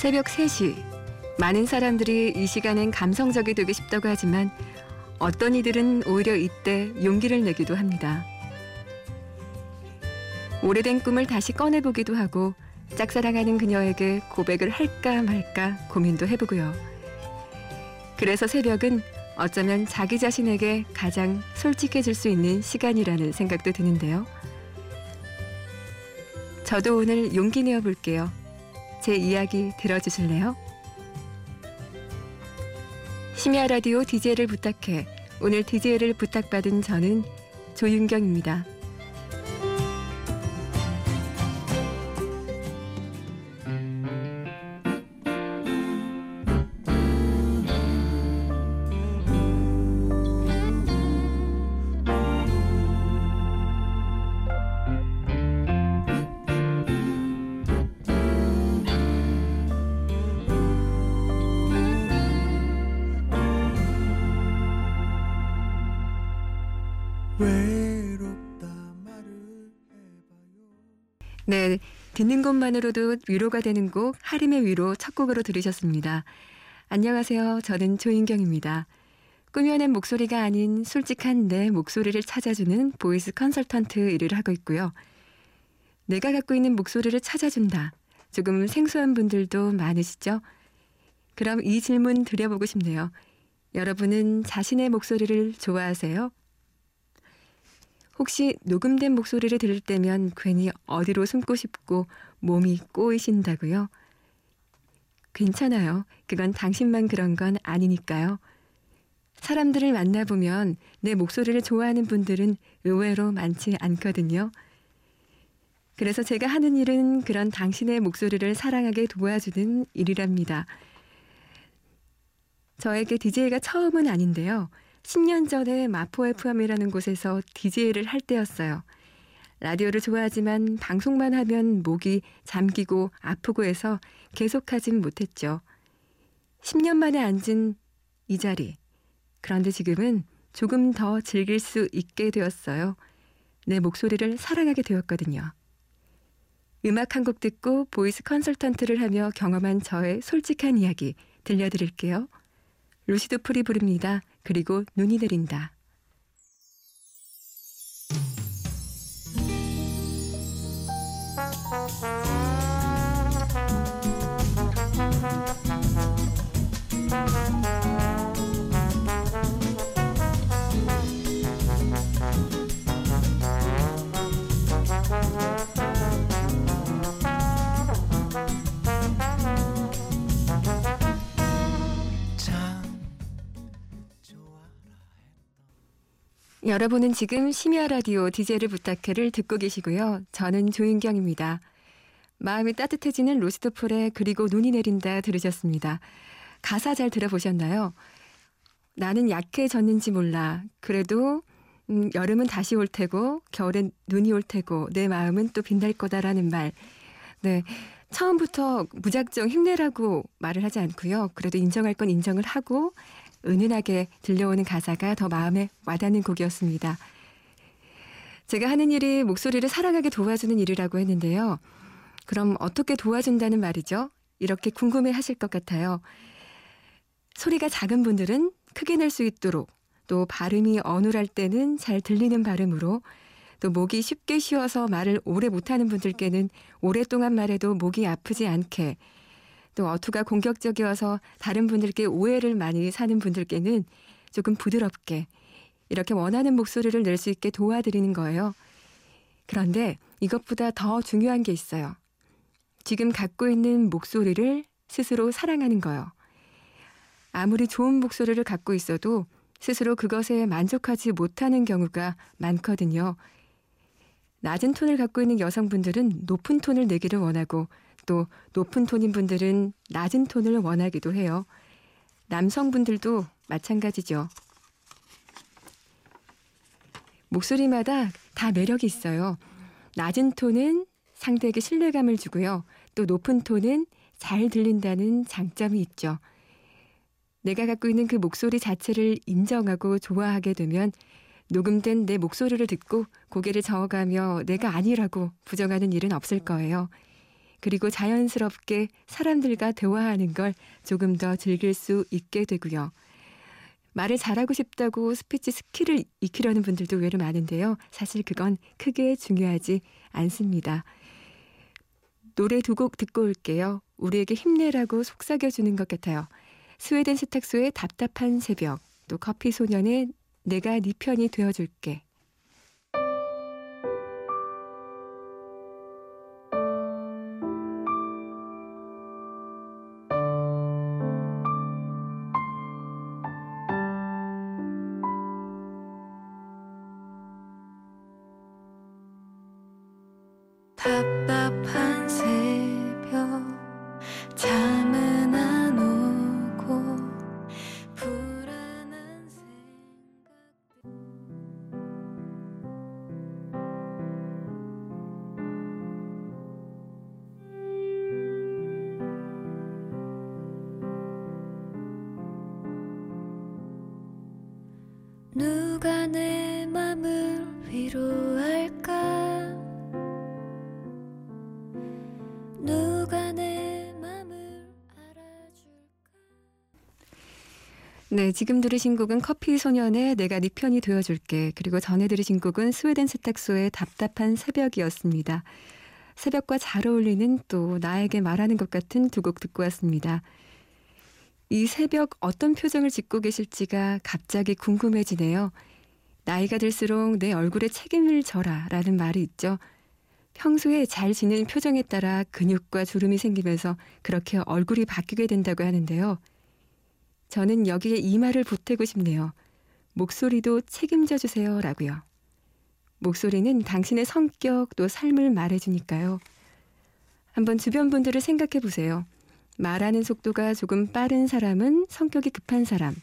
새벽 3시. 많은 사람들이 이 시간엔 감성적이 되고 싶다고 하지만 어떤 이들은 오히려 이때 용기를 내기도 합니다. 오래된 꿈을 다시 꺼내보기도 하고 짝사랑하는 그녀에게 고백을 할까 말까 고민도 해보고요. 그래서 새벽은 어쩌면 자기 자신에게 가장 솔직해질 수 있는 시간이라는 생각도 드는데요. 저도 오늘 용기 내어 볼게요. 제 이야기 들어주실래요? 심야 라디오 DJ를 부탁해. 오늘 DJ를 부탁받은 저는 조윤경입니다. 네, 듣는 것만으로도 위로가 되는 곡 하림의 위로 첫 곡으로 들으셨습니다. 안녕하세요. 저는 조윤경입니다. 꾸며낸 목소리가 아닌 솔직한 내 목소리를 찾아주는 보이스 컨설턴트 일을 하고 있고요. 내가 갖고 있는 목소리를 찾아준다. 조금 생소한 분들도 많으시죠? 그럼 이 질문 드려보고 싶네요. 여러분은 자신의 목소리를 좋아하세요? 혹시 녹음된 목소리를 들을 때면 괜히 어디로 숨고 싶고 몸이 꼬이신다고요? 괜찮아요. 그건 당신만 그런 건 아니니까요. 사람들을 만나보면 내 목소리를 좋아하는 분들은 의외로 많지 않거든요. 그래서 제가 하는 일은 그런 당신의 목소리를 사랑하게 도와주는 일이랍니다. 저에게 DJ가 처음은 아닌데요. 10년 전에 마포 FM이라는 곳에서 DJ를 할 때였어요. 라디오를 좋아하지만 방송만 하면 목이 잠기고 아프고 해서 계속하진 못했죠. 10년 만에 앉은 이 자리. 그런데 지금은 조금 더 즐길 수 있게 되었어요. 내 목소리를 사랑하게 되었거든요. 음악 한 곡 듣고 보이스 컨설턴트를 하며 경험한 저의 솔직한 이야기 들려드릴게요. 루시드 풀이 부릅니다. 그리고 눈이 내린다. 여러분은 지금 심야 라디오 DJ를 부탁해를 듣고 계시고요. 저는 조인경입니다. 마음이 따뜻해지는 로스트폴의 그리고 눈이 내린다 들으셨습니다. 가사 잘 들어보셨나요? 나는 약해졌는지 몰라. 그래도 음, 여름은 다시 올 테고 겨울엔 눈이 올 테고 내 마음은 또 빛날 거다라는 말. 네. 처음부터 무작정 힘내라고 말을 하지 않고요. 그래도 인정할 건 인정을 하고 은은하게 들려오는 가사가 더 마음에 와닿는 곡이었습니다. 제가 하는 일이 목소리를 사랑하게 도와주는 일이라고 했는데요. 그럼 어떻게 도와준다는 말이죠? 이렇게 궁금해 하실 것 같아요. 소리가 작은 분들은 크게 낼 수 있도록 또 발음이 어눌할 때는 잘 들리는 발음으로 또 목이 쉽게 쉬어서 말을 오래 못하는 분들께는 오랫동안 말해도 목이 아프지 않게 또 어투가 공격적이어서 다른 분들께 오해를 많이 사는 분들께는 조금 부드럽게 이렇게 원하는 목소리를 낼 수 있게 도와드리는 거예요. 그런데 이것보다 더 중요한 게 있어요. 지금 갖고 있는 목소리를 스스로 사랑하는 거요. 아무리 좋은 목소리를 갖고 있어도 스스로 그것에 만족하지 못하는 경우가 많거든요. 낮은 톤을 갖고 있는 여성분들은 높은 톤을 내기를 원하고 또 높은 톤인 분들은 낮은 톤을 원하기도 해요. 남성분들도 마찬가지죠. 목소리마다 다 매력이 있어요. 낮은 톤은 상대에게 신뢰감을 주고요. 또 높은 톤은 잘 들린다는 장점이 있죠. 내가 갖고 있는 그 목소리 자체를 인정하고 좋아하게 되면 녹음된 내 목소리를 듣고 고개를 저어가며 내가 아니라고 부정하는 일은 없을 거예요. 그리고 자연스럽게 사람들과 대화하는 걸 조금 더 즐길 수 있게 되고요. 말을 잘하고 싶다고 스피치 스킬을 익히려는 분들도 의외로 많은데요. 사실 그건 크게 중요하지 않습니다. 노래 두 곡 듣고 올게요. 우리에게 힘내라고 속삭여주는 것 같아요. 스웨덴 세탁소의 답답한 새벽, 또 커피 소년의 내가 네 편이 되어줄게. 네, 지금 들으신 곡은 커피 소년의 내가 네 편이 되어줄게 그리고 전에 들으신 곡은 스웨덴 세탁소의 답답한 새벽이었습니다. 새벽과 잘 어울리는 또 나에게 말하는 것 같은 두 곡 듣고 왔습니다. 이 새벽 어떤 표정을 짓고 계실지가 갑자기 궁금해지네요. 나이가 들수록 내 얼굴에 책임을 져라 라는 말이 있죠. 평소에 잘 지는 표정에 따라 근육과 주름이 생기면서 그렇게 얼굴이 바뀌게 된다고 하는데요. 저는 여기에 이 말을 보태고 싶네요. 목소리도 책임져 주세요 라고요. 목소리는 당신의 성격 또 삶을 말해주니까요. 한번 주변 분들을 생각해 보세요. 말하는 속도가 조금 빠른 사람은 성격이 급한 사람,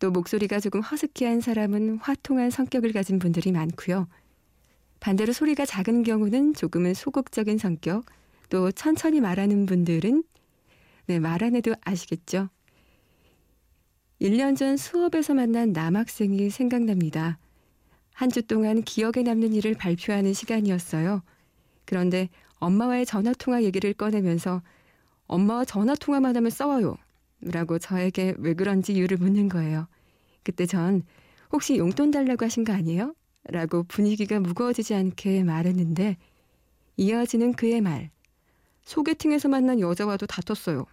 또 목소리가 조금 허스키한 사람은 화통한 성격을 가진 분들이 많고요. 반대로 소리가 작은 경우는 조금은 소극적인 성격, 또 천천히 말하는 분들은 네, 말 안 해도 아시겠죠? 1년 전 수업에서 만난 남학생이 생각납니다. 한 주 동안 기억에 남는 일을 발표하는 시간이었어요. 그런데 엄마와의 전화통화 얘기를 꺼내면서 엄마와 전화 통화만 하면 싸워요. 라고 저에게 왜 그런지 이유를 묻는 거예요. 그때 전 혹시 용돈 달라고 하신 거 아니에요? 라고 분위기가 무거워지지 않게 말했는데 이어지는 그의 말. 소개팅에서 만난 여자와도 다퉜어요.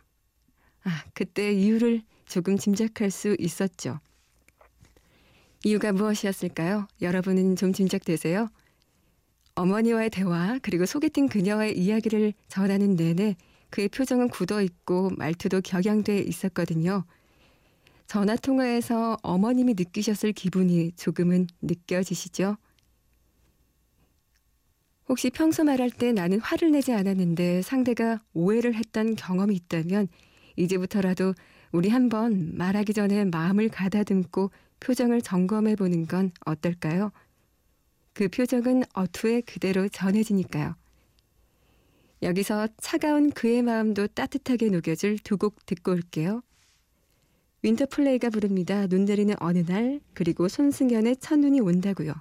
아, 그때 이유를 조금 짐작할 수 있었죠. 이유가 무엇이었을까요? 여러분은 좀 짐작되세요? 어머니와의 대화, 그리고 소개팅 그녀와의 이야기를 전하는 내내 그의 표정은 굳어 있고 말투도 격양돼 있었거든요. 전화 통화에서 어머님이 느끼셨을 기분이 조금은 느껴지시죠? 혹시 평소 말할 때 나는 화를 내지 않았는데 상대가 오해를 했던 경험이 있다면 이제부터라도 우리 한번 말하기 전에 마음을 가다듬고 표정을 점검해 보는 건 어떨까요? 그 표정은 어투에 그대로 전해지니까요. 여기서 차가운 그의 마음도 따뜻하게 녹여줄 두 곡 듣고 올게요. 윈터플레이가 부릅니다. 눈 내리는 어느 날 그리고 손승연의 첫눈이 온다고요.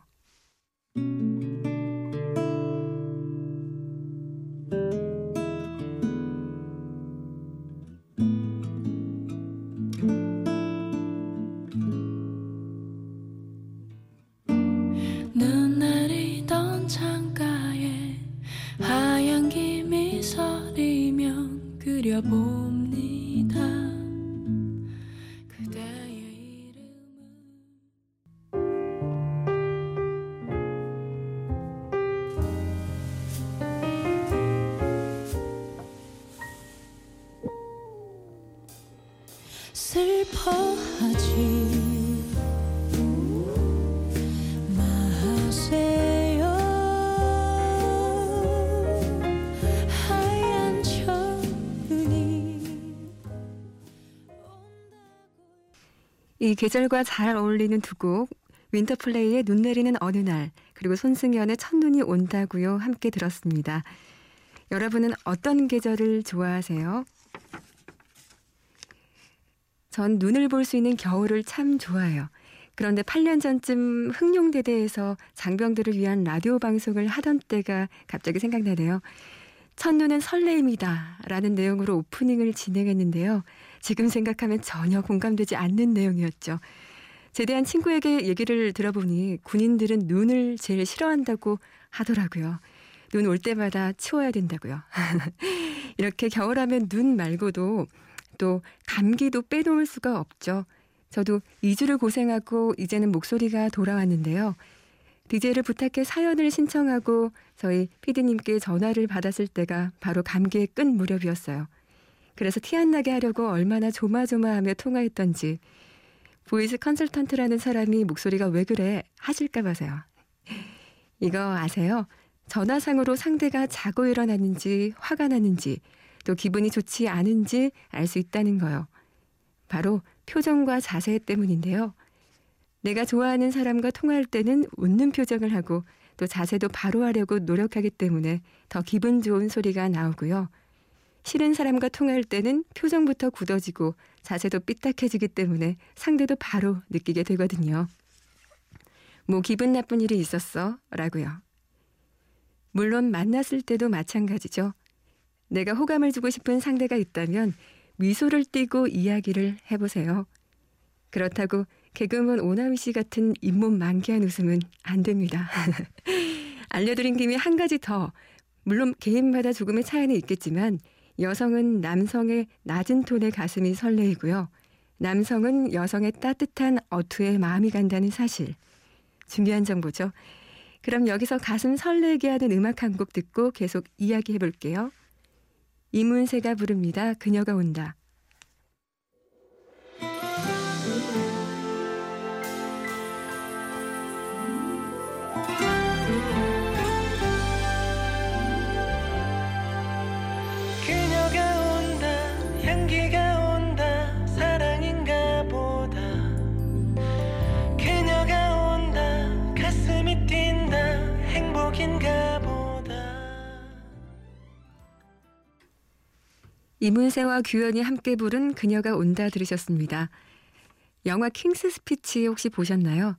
이 계절과 잘 어울리는 두 곡, 윈터플레이의 눈 내리는 어느 날, 그리고 손승연의 첫눈이 온다고요. 함께 들었습니다. 여러분은 어떤 계절을 좋아하세요? 전 눈을 볼 수 있는 겨울을 참 좋아해요. 그런데 8년 전쯤 흑룡대대에서 장병들을 위한 라디오 방송을 하던 때가 갑자기 생각나네요. 첫눈은 설레임이다 라는 내용으로 오프닝을 진행했는데요. 지금 생각하면 전혀 공감되지 않는 내용이었죠. 제대한 친구에게 얘기를 들어보니 군인들은 눈을 제일 싫어한다고 하더라고요. 눈 올 때마다 치워야 된다고요. 이렇게 겨울하면 눈 말고도 또 감기도 빼놓을 수가 없죠. 저도 2주를 고생하고 이제는 목소리가 돌아왔는데요. DJ를 부탁해 사연을 신청하고 저희 피디님께 전화를 받았을 때가 바로 감기의 끝 무렵이었어요. 그래서 티 안 나게 하려고 얼마나 조마조마하며 통화했던지 voice 컨설턴트라는 사람이 목소리가 왜 그래 하실까 봐서요. 이거 아세요? 전화상으로 상대가 자고 일어났는지 화가 났는지 또 기분이 좋지 않은지 알 수 있다는 거요. 바로 표정과 자세 때문인데요. 내가 좋아하는 사람과 통화할 때는 웃는 표정을 하고 또 자세도 바로 하려고 노력하기 때문에 더 기분 좋은 소리가 나오고요. 싫은 사람과 통화할 때는 표정부터 굳어지고 자세도 삐딱해지기 때문에 상대도 바로 느끼게 되거든요. 뭐 기분 나쁜 일이 있었어? 라고요. 물론 만났을 때도 마찬가지죠. 내가 호감을 주고 싶은 상대가 있다면 미소를 띠고 이야기를 해보세요. 그렇다고 개그우먼 오나미 씨 같은 잇몸 만개한 웃음은 안 됩니다. 알려드린 김에 한 가지 더. 물론 개인마다 조금의 차이는 있겠지만 여성은 남성의 낮은 톤의 가슴이 설레이고요. 남성은 여성의 따뜻한 어투에 마음이 간다는 사실. 중요한 정보죠. 그럼 여기서 가슴 설레게 하는 음악 한 곡 듣고 계속 이야기해 볼게요. 이문세가 부릅니다. 그녀가 온다. 이문세와 규현이 함께 부른 그녀가 온다 들으셨습니다. 영화 킹스 스피치 혹시 보셨나요?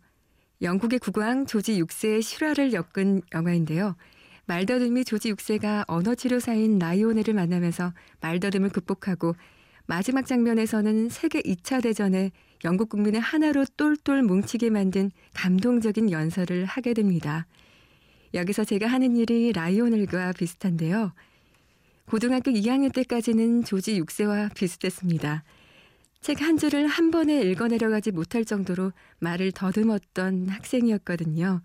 영국의 국왕 조지 6세의 실화를 엮은 영화인데요. 말더듬이 조지 6세가 언어치료사인 라이오넬을 만나면서 말더듬을 극복하고 마지막 장면에서는 세계 2차 대전에 영국 국민을 하나로 똘똘 뭉치게 만든 감동적인 연설을 하게 됩니다. 여기서 제가 하는 일이 라이오넬과 비슷한데요. 고등학교 2학년 때까지는 조지 6세와 비슷했습니다. 책 한 줄을 한 번에 읽어내려가지 못할 정도로 말을 더듬었던 학생이었거든요.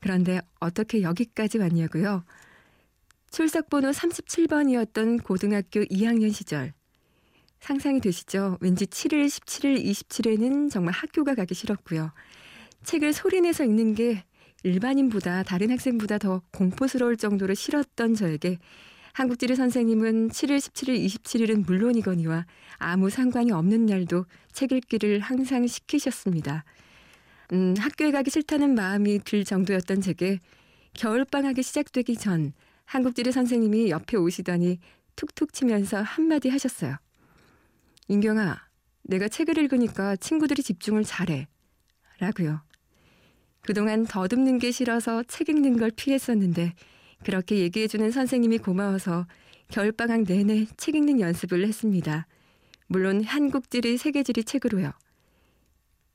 그런데 어떻게 여기까지 왔냐고요? 출석번호 37번이었던 고등학교 2학년 시절. 상상이 되시죠? 왠지 7일, 17일, 27일에는 정말 학교가 가기 싫었고요. 책을 소리내서 읽는 게 일반인보다 다른 학생보다 더 공포스러울 정도로 싫었던 저에게 한국지리 선생님은 7일, 17일, 27일은 물론이거니와 아무 상관이 없는 날도 책 읽기를 항상 시키셨습니다. 음, 학교에 가기 싫다는 마음이 들 정도였던 제게 겨울방학이 시작되기 전 한국지리 선생님이 옆에 오시더니 툭툭 치면서 한마디 하셨어요. 인경아, 내가 책을 읽으니까 친구들이 집중을 잘해. 라고요. 그동안 더듬는 게 싫어서 책 읽는 걸 피했었는데 그렇게 얘기해주는 선생님이 고마워서 겨울방학 내내 책 읽는 연습을 했습니다. 물론 한국지리, 세계지리 책으로요.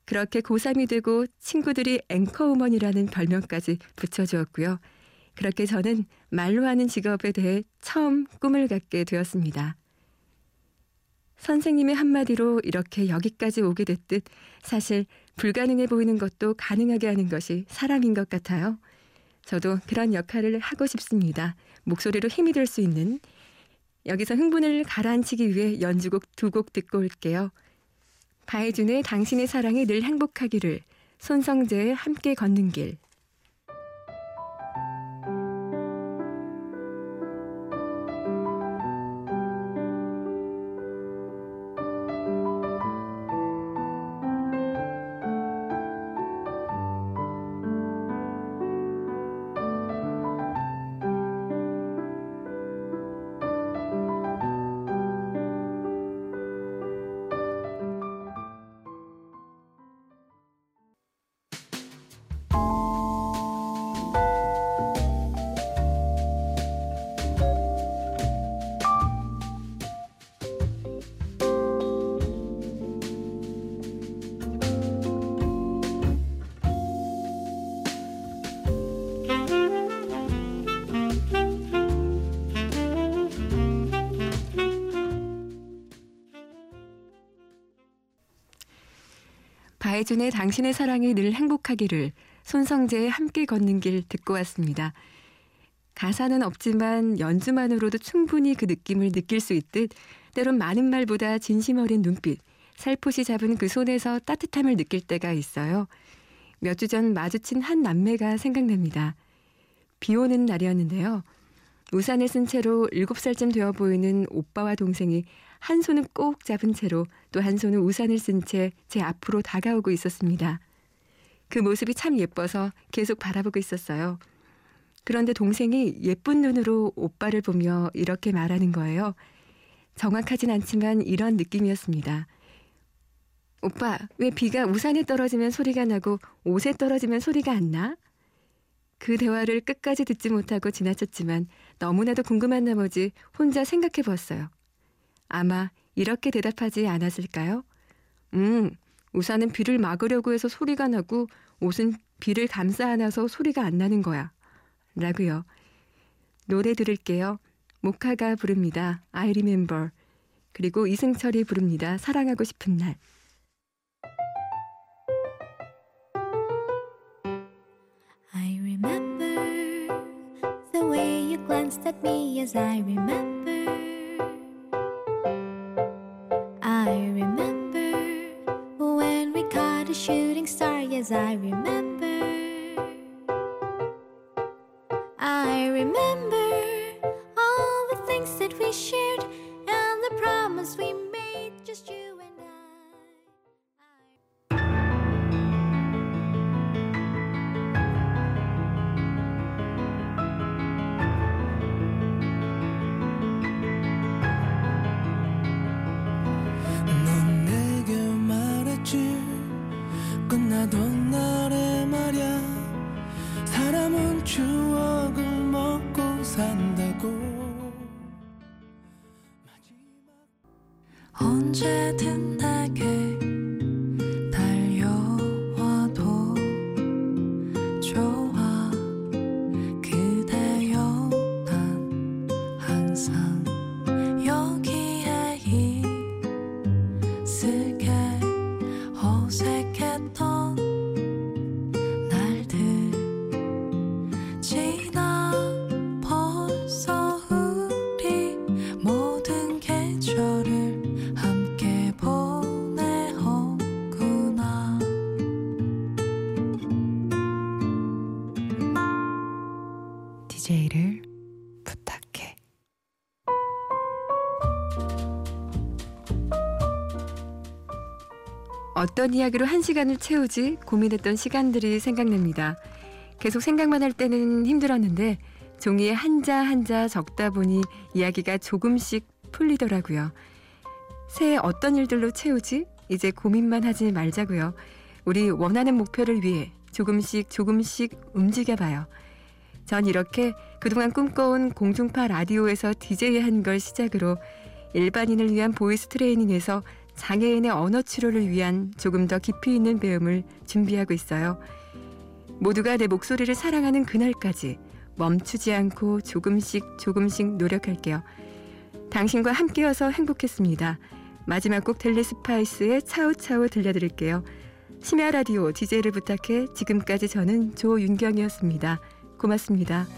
그렇게 고3이 되고 친구들이 앵커우먼이라는 별명까지 붙여주었고요. 그렇게 저는 말로 하는 직업에 대해 처음 꿈을 갖게 되었습니다. 선생님의 한마디로 이렇게 여기까지 오게 됐듯 사실 불가능해 보이는 것도 가능하게 하는 것이 사람인 것 같아요. 저도 그런 역할을 하고 싶습니다. 목소리로 힘이 될 수 있는 여기서 흥분을 가라앉히기 위해 연주곡 두 곡 듣고 올게요. 바이준의 당신의 사랑이 늘 행복하기를 손성재의 함께 걷는 길 바이준의 당신의 사랑이 늘 행복하기를 손성재의 함께 걷는 길 듣고 왔습니다. 가사는 없지만 연주만으로도 충분히 그 느낌을 느낄 수 있듯 때론 많은 말보다 진심 어린 눈빛, 살포시 잡은 그 손에서 따뜻함을 느낄 때가 있어요. 몇 주 전 마주친 한 남매가 생각납니다. 비 오는 날이었는데요. 우산을 쓴 채로 7살쯤 되어 보이는 오빠와 동생이 한 손은 꼭 잡은 채로 또 한 손은 우산을 쓴 채 제 앞으로 다가오고 있었습니다. 그 모습이 참 예뻐서 계속 바라보고 있었어요. 그런데 동생이 예쁜 눈으로 오빠를 보며 이렇게 말하는 거예요. 정확하진 않지만 이런 느낌이었습니다. 오빠, 왜 비가 우산에 떨어지면 소리가 나고 옷에 떨어지면 소리가 안 나? 그 대화를 끝까지 듣지 못하고 지나쳤지만 너무나도 궁금한 나머지 혼자 생각해 보았어요. 아마 이렇게 대답하지 않았을까요? 음, 우산은 비를 막으려고 해서 소리가 나고 옷은 비를 감싸 안아서 소리가 안 나는 거야. 라고요. 노래 들을게요. 모카가 부릅니다. I remember. 그리고 이승철이 부릅니다. 사랑하고 싶은 날. I remember the way you glanced at me as I remember. I remember. 있을 어떤 이야기로 한 시간을 채우지 고민했던 시간들이 생각납니다. 계속 생각만 할 때는 힘들었는데 종이에 한자 한자 적다 보니 이야기가 조금씩 풀리더라고요. 새해 어떤 일들로 채우지? 이제 고민만 하지 말자고요. 우리 원하는 목표를 위해 조금씩 조금씩 움직여봐요. 전 이렇게 그동안 꿈꿔온 공중파 라디오에서 DJ 한걸 시작으로 일반인을 위한 voice 트레이닝에서 장애인의 언어 치료를 위한 조금 더 깊이 있는 배움을 준비하고 있어요. 모두가 내 목소리를 사랑하는 그날까지 멈추지 않고 조금씩 조금씩 노력할게요. 당신과 함께여서 행복했습니다. 마지막 곡 델리 스파이스의 차우차우 들려드릴게요. 심야 라디오 DJ를 부탁해 지금까지 저는 조윤경이었습니다. 고맙습니다.